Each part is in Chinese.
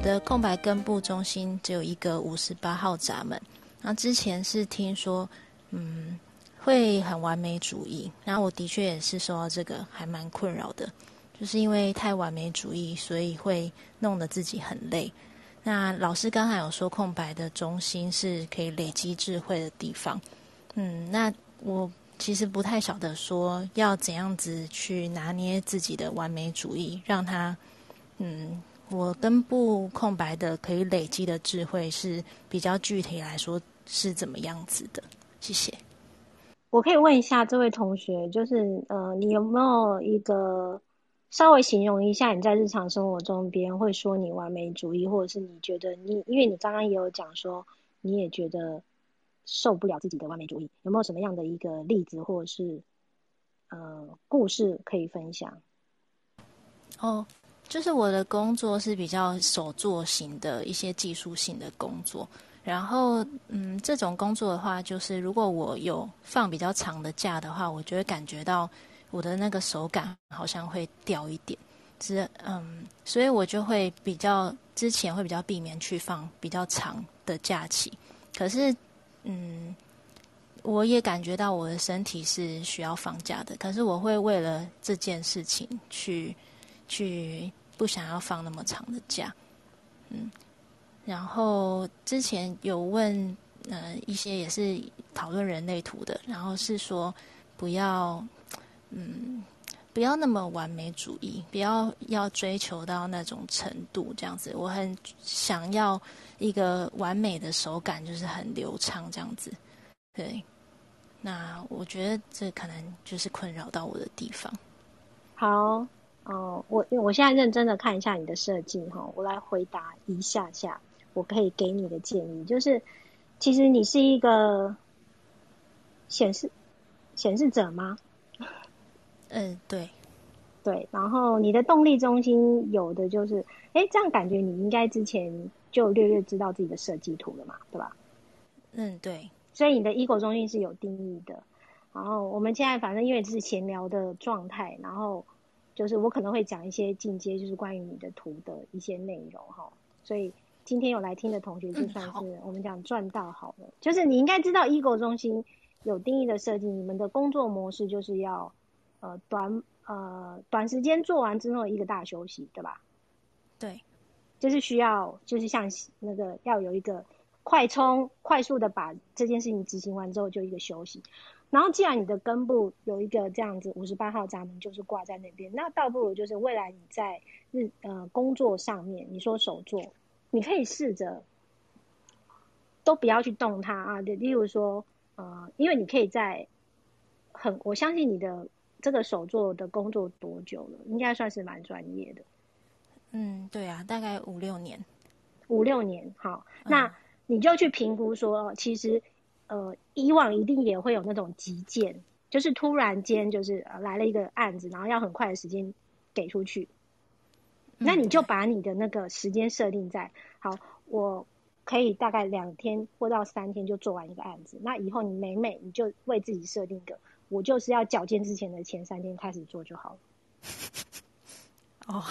的空白根部中心只有一个五十八号闸门。然后之前是听说，嗯，会很完美主义。然后我的确也是受到这个还蛮困扰的，就是因为太完美主义，所以会弄得自己很累。那老师刚才有说，空白的中心是可以累积智慧的地方。嗯，那我其实不太晓得说要怎样子去拿捏自己的完美主义，让他嗯。我根部空白的可以累积的智慧是比较具体来说是怎么样子的？谢谢。我可以问一下这位同学，就是呃，你有没有一个稍微形容一下你在日常生活中别人会说你完美主义，或者是你觉得你，因为你刚刚也有讲说你也觉得受不了自己的完美主义，有没有什么样的一个例子或者是呃故事可以分享？哦。就是我的工作是比较手作型的一些技术性的工作，然后嗯，这种工作的话，就是如果我有放比较长的假的话，我就会感觉到我的那个手感好像会掉一点，是嗯，所以我就会比较之前会比较避免去放比较长的假期，可是嗯，我也感觉到我的身体是需要放假的，可是我会为了这件事情去去。不想要放那么长的假，嗯，然后之前有问呃一些也是讨论人类图的，然后是说不要嗯不要那么完美主义，不要要追求到那种程度这样子。我很想要一个完美的手感，就是很流畅这样子。对，那我觉得这可能就是困扰到我的地方。好。哦，我我现在认真的看一下你的设计哈，我来回答一下下，我可以给你的建议就是，其实你是一个显示显示者吗？嗯，对，对，然后你的动力中心有的就是，哎，这样感觉你应该之前就略略知道自己的设计图了嘛，对吧？嗯，对，所以你的 ego 中心是有定义的，然后我们现在反正因为这是闲聊的状态，然后。就是我可能会讲一些进阶，就是关于你的图的一些内容哈。所以今天有来听的同学，就算是我们讲赚到好了。就是你应该知道，ego 中心有定义的设计，你们的工作模式就是要呃短呃短时间做完之后一个大休息，对吧？对，就是需要就是像那个要有一个快充，快速的把这件事情执行完之后就一个休息。然后，既然你的根部有一个这样子五十八号闸门，就是挂在那边，那倒不如就是未来你在日呃工作上面，你说手作，你可以试着都不要去动它啊。例如说，呃，因为你可以在很，我相信你的这个手作的工作多久了？应该算是蛮专业的。嗯，对啊，大概五六年。五六年，好，那你就去评估说，其实。呃，以往一定也会有那种急件，就是突然间就是呃来了一个案子，然后要很快的时间给出去，那你就把你的那个时间设定在好，我可以大概两天或到三天就做完一个案子。那以后你每每你就为自己设定一个，我就是要缴件之前的前三天开始做就好了。哦，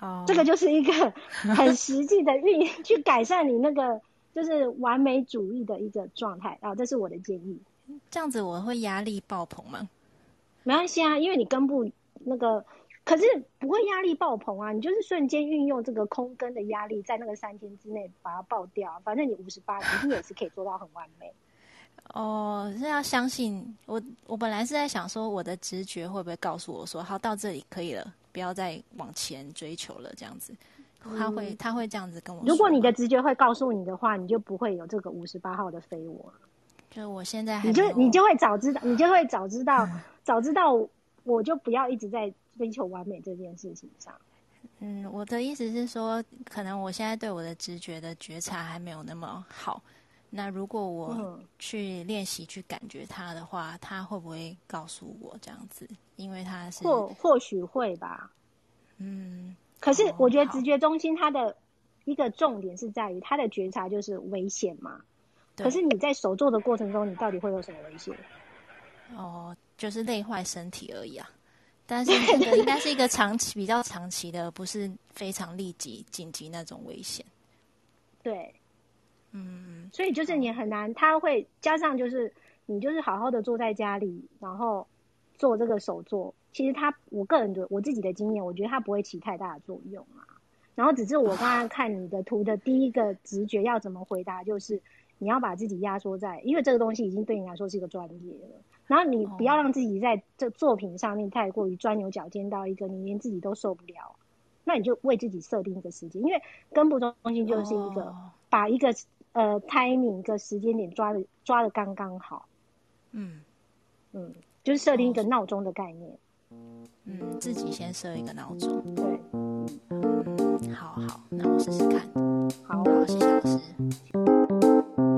哦，这个就是一个很实际的运 去改善你那个。就是完美主义的一个状态啊，这是我的建议。这样子我会压力爆棚吗？没关系啊，因为你根部那个，可是不会压力爆棚啊。你就是瞬间运用这个空根的压力，在那个三天之内把它爆掉。反正你五十八，一定也是可以做到很完美。哦，是要相信我。我本来是在想说，我的直觉会不会告诉我说，好，到这里可以了，不要再往前追求了，这样子。他会，他会这样子跟我说。如果你的直觉会告诉你的话，你就不会有这个五十八号的飞我。就我现在还，你就你就会早知道，你就会早知道，早知道，我就不要一直在追求完美这件事情上。嗯，我的意思是说，可能我现在对我的直觉的觉察还没有那么好。那如果我去练习去感觉它的话，他会不会告诉我这样子？因为他是或或许会吧。嗯。可是我觉得直觉中心它的一个重点是在于它的觉察就是危险嘛。可是你在手做的过程中，你到底会有什么危险？哦，就是累坏身体而已啊。但是这个应该是一个长期、比较长期的，不是非常立即、紧急那种危险。对，嗯，所以就是你很难，他会加上就是你就是好好的坐在家里，然后做这个手作。其实他，我个人的我自己的经验，我觉得他不会起太大的作用啊。然后只是我刚刚看你的图的第一个直觉要怎么回答，就是你要把自己压缩在，因为这个东西已经对你来说是一个专业了。然后你不要让自己在这作品上面太过于钻牛角尖到一个你连自己都受不了，那你就为自己设定一个时间，因为根部中心就是一个把一个呃 timing 一个时间点抓的抓的刚刚好，嗯。嗯，就是设定一个闹钟的概念，嗯，自己先设一个闹钟，对，嗯，好好，那我试试看，好，好，谢谢老师。